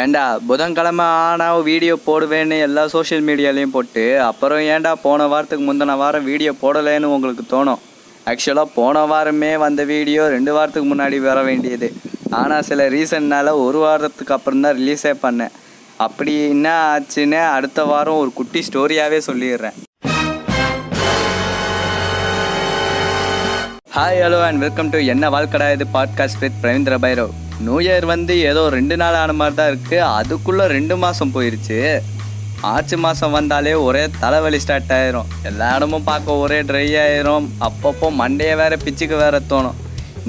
ஏண்டா புதன்கிழமை ஆனால் வீடியோ போடுவேன்னு எல்லா சோஷியல் மீடியாலையும் போட்டு அப்புறம் ஏன்டா போன வாரத்துக்கு முந்தின வாரம் வீடியோ போடலைன்னு உங்களுக்கு தோணும்? ஆக்சுவலாக போன வாரமே வந்த வீடியோ ரெண்டு வாரத்துக்கு முன்னாடி வர வேண்டியது. ஆனால் சில ரீசன்னால் ஒரு வாரத்துக்கு அப்புறம் தான் ரிலீஸே பண்ணேன். அப்படி என்ன ஆச்சுன்னு அடுத்த வாரம் ஒரு குட்டி ஸ்டோரியாகவே சொல்லிடுறேன். Hi hello and welcome to என்ன வாழ்க்கடா இது? Podcast with Pravindra Bhairav. New year வந்து ஏதோ ரெண்டு நாள் ஆன மாதிரி தான் இருக்குது அதுக்குள்ளே ரெண்டு மாதம் போயிடுச்சு மார்ச் மாதம் வந்தாலே ஒரே தலைவலி ஸ்டார்ட் ஆயிரும். எல்லா இடமும் பார்க்க ஒரே ட்ரை ஆயிரும். அப்பப்போ மண்டையை வேற பிச்சுக்கு வேற தோணும்.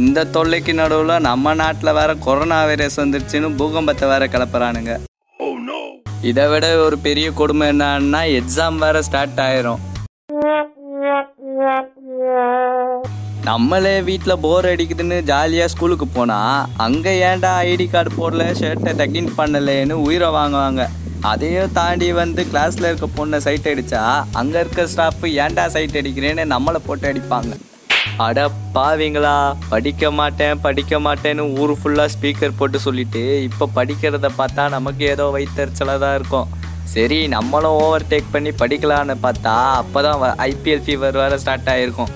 இந்த தொல்லைக்கு நடுவில் நம்ம நாட்டில் வேற கொரோனா வைரஸ் வந்துருச்சுன்னு பூகம்பத்தை வேற கிளப்புறானுங்க. இதை விட ஒரு பெரிய கொடுமை என்னன்னா எக்ஸாம் வேற ஸ்டார்ட் ஆயிரும். நம்மளே வீட்டில் போர் அடிக்குதுன்னு ஜாலியாக ஸ்கூலுக்கு போனால் அங்கே ஏன்டா ஐடி கார்டு போடல ஷர்ட்டை டக்கின் பண்ணலேன்னு உயிரை வாங்குவாங்க. அதையும் தாண்டி வந்து கிளாஸில் இருக்க பொண்ணை சைட் அடித்தா அங்கே இருக்க ஸ்டாஃப் ஏன்டா சைட் அடிக்கிறேன்னு நம்மளை போட்டு அடிப்பாங்க. அட பாவிங்களா படிக்க மாட்டேன் படிக்க மாட்டேன்னு ஊர் ஃபுல்லாக ஸ்பீக்கர் போட்டு சொல்லிட்டு இப்போ படிக்கிறத பார்த்தா நமக்கு ஏதோ வைத்தறிச்சலாக தான் இருக்கும். சரி நம்மளும் ஓவர் டேக் பண்ணி படிக்கலான்னு பார்த்தா அப்போ தான் ஐபிஎல் ஃபீவர் வேறு ஸ்டார்ட் ஆகிருக்கும்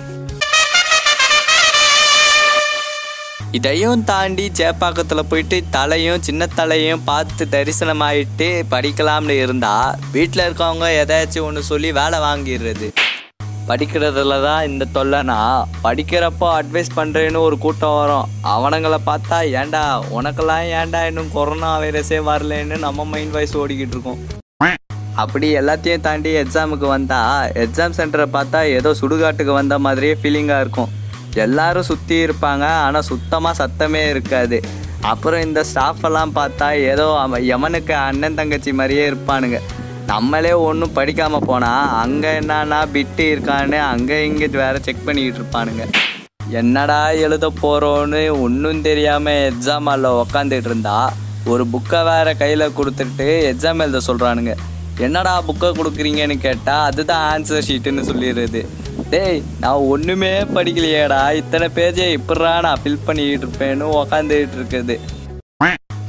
இதையும் தாண்டி சேப்பாக்கத்தில் போயிட்டு தலையும் சின்ன தலையும் பார்த்து தரிசனமாயிட்டு படிக்கலாம்னு இருந்தா வீட்டில் இருக்கவங்க எதாச்சும் ஒன்று சொல்லி வேலை வாங்கிடுறது. படிக்கிறதுல தான் இந்த தொல்லைனா படிக்கிறப்போ அட்வைஸ் பண்ணுறேன்னு ஒரு கூட்டம் வரும். அவனுங்களை பார்த்தா ஏன்டா உனக்கெல்லாம் ஏன்டா இன்னும் கொரோனா வைரஸே வரலன்னு நம்ம மைண்ட் வாய்ஸ் ஓடிக்கிட்டு இருக்கோம். அப்படி எல்லாத்தையும் தாண்டி எக்ஸாமுக்கு வந்தால் எக்ஸாம் சென்டரை பார்த்தா ஏதோ சுடுகாட்டுக்கு வந்த மாதிரியே ஃபீலிங்காக இருக்கும். எல்லாரும் சுற்றி இருப்பாங்க ஆனால் சுத்தமாக சத்தமே இருக்காது. அப்புறம் இந்த ஸ்டாஃப் எல்லாம் பார்த்தா ஏதோ அவன் யமனுக்கு அண்ணன் தங்கச்சி மாதிரியே இருப்பானுங்க. நம்மளே ஒன்றும் படிக்காமல் போனால் அங்கே என்னன்னா பிட்டு இருக்கான்னு அங்கே இங்கே வேற செக் பண்ணிக்கிட்டு இருப்பானுங்க. என்னடா எழுத போகிறோன்னு ஒன்றும் தெரியாமல் எக்ஸாம் ஹாலில் உக்காந்துட்டு இருந்தா ஒரு புக்கை வேற கையில் கொடுத்துட்டு எக்ஸாம் எழுத சொல்கிறானுங்க என்னடா புக்கை கொடுக்குறீங்கன்னு கேட்டால் அதுதான் ஆன்சர் ஷீட்டுன்னு சொல்லிடுறது. டேய் நான் ஒன்றுமே படிக்கலையேடா. இத்தனை பேஜை இப்படா நான் ஃபில் பண்ணிக்கிட்டு இருப்பேன்னு உக்காந்துக்கிட்டு இருக்குது.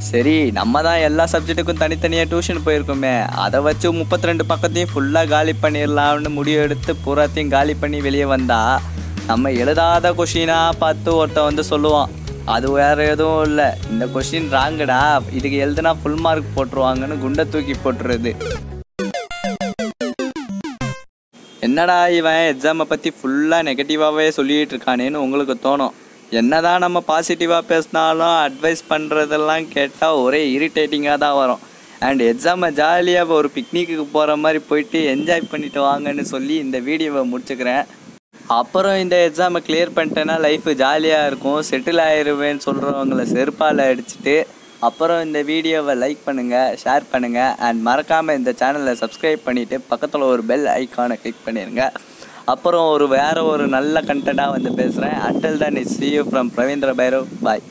சரி நம்ம தான் எல்லா சப்ஜெக்ட்டுக்கும் தனித்தனியாக டியூஷன் போயிருக்கோமே. அதை வச்சு முப்பத்தி ரெண்டு பக்கத்தையும் ஃபுல்லாக காலி பண்ணிடலாம்னு முடிவு எடுத்து பூராத்தையும் காலி பண்ணி வெளியே வந்தால் நம்ம எழுதாத கொஷினாக பார்த்து ஒருத்தன் வந்து சொல்லுவான். அது வேற எதுவும் இல்லை. இந்த கொஷின் ராங்குடா இதுக்கு எழுதுனா ஃபுல் மார்க் போட்டுருவாங்கன்னு குண்டை தூக்கி போட்டுருது. என்னடா இவன் எக்ஸாமை பற்றி ஃபுல்லாக நெகட்டிவாகவே சொல்லிகிட்டு இருக்கானேன்னு உங்களுக்கு தோணும். என்னதான் நம்ம பாசிட்டிவாக பேசினாலும் அட்வைஸ் பண்ணுறதெல்லாம் கேட்டால் ஒரே இரிட்டேட்டிங்காக தான் வரும். அண்ட் எக்ஸாமை ஜாலியாக ஒரு பிக்னிக்கு போகிற மாதிரி போயிட்டு என்ஜாய் பண்ணிட்டு வாங்கன்னு சொல்லி இந்த வீடியோவை முடிச்சுக்கிறேன். அப்புறம் இந்த எக்ஸாமை கிளியர் பண்ணிட்டேன்னா லைஃப் ஜாலியாக இருக்கும் செட்டில் ஆயிடுவேன்னு சொல்கிறவங்கள செருப்பால் அடிச்சுட்டு அப்புறம் இந்த வீடியோவை லைக் பண்ணுங்கள் ஷேர் பண்ணுங்கள் அண்ட் மறக்காமல் இந்த சேனலை சப்ஸ்கிரைப் பண்ணிவிட்டு பக்கத்தில் ஒரு பெல் ஐக்கானை கிளிக் பண்ணிடுங்க அப்புறம் ஒரு வேறு ஒரு நல்ல கண்டென்ட்டாக வந்து பேசுகிறேன் until then is see you from Pravindra Bhairav bye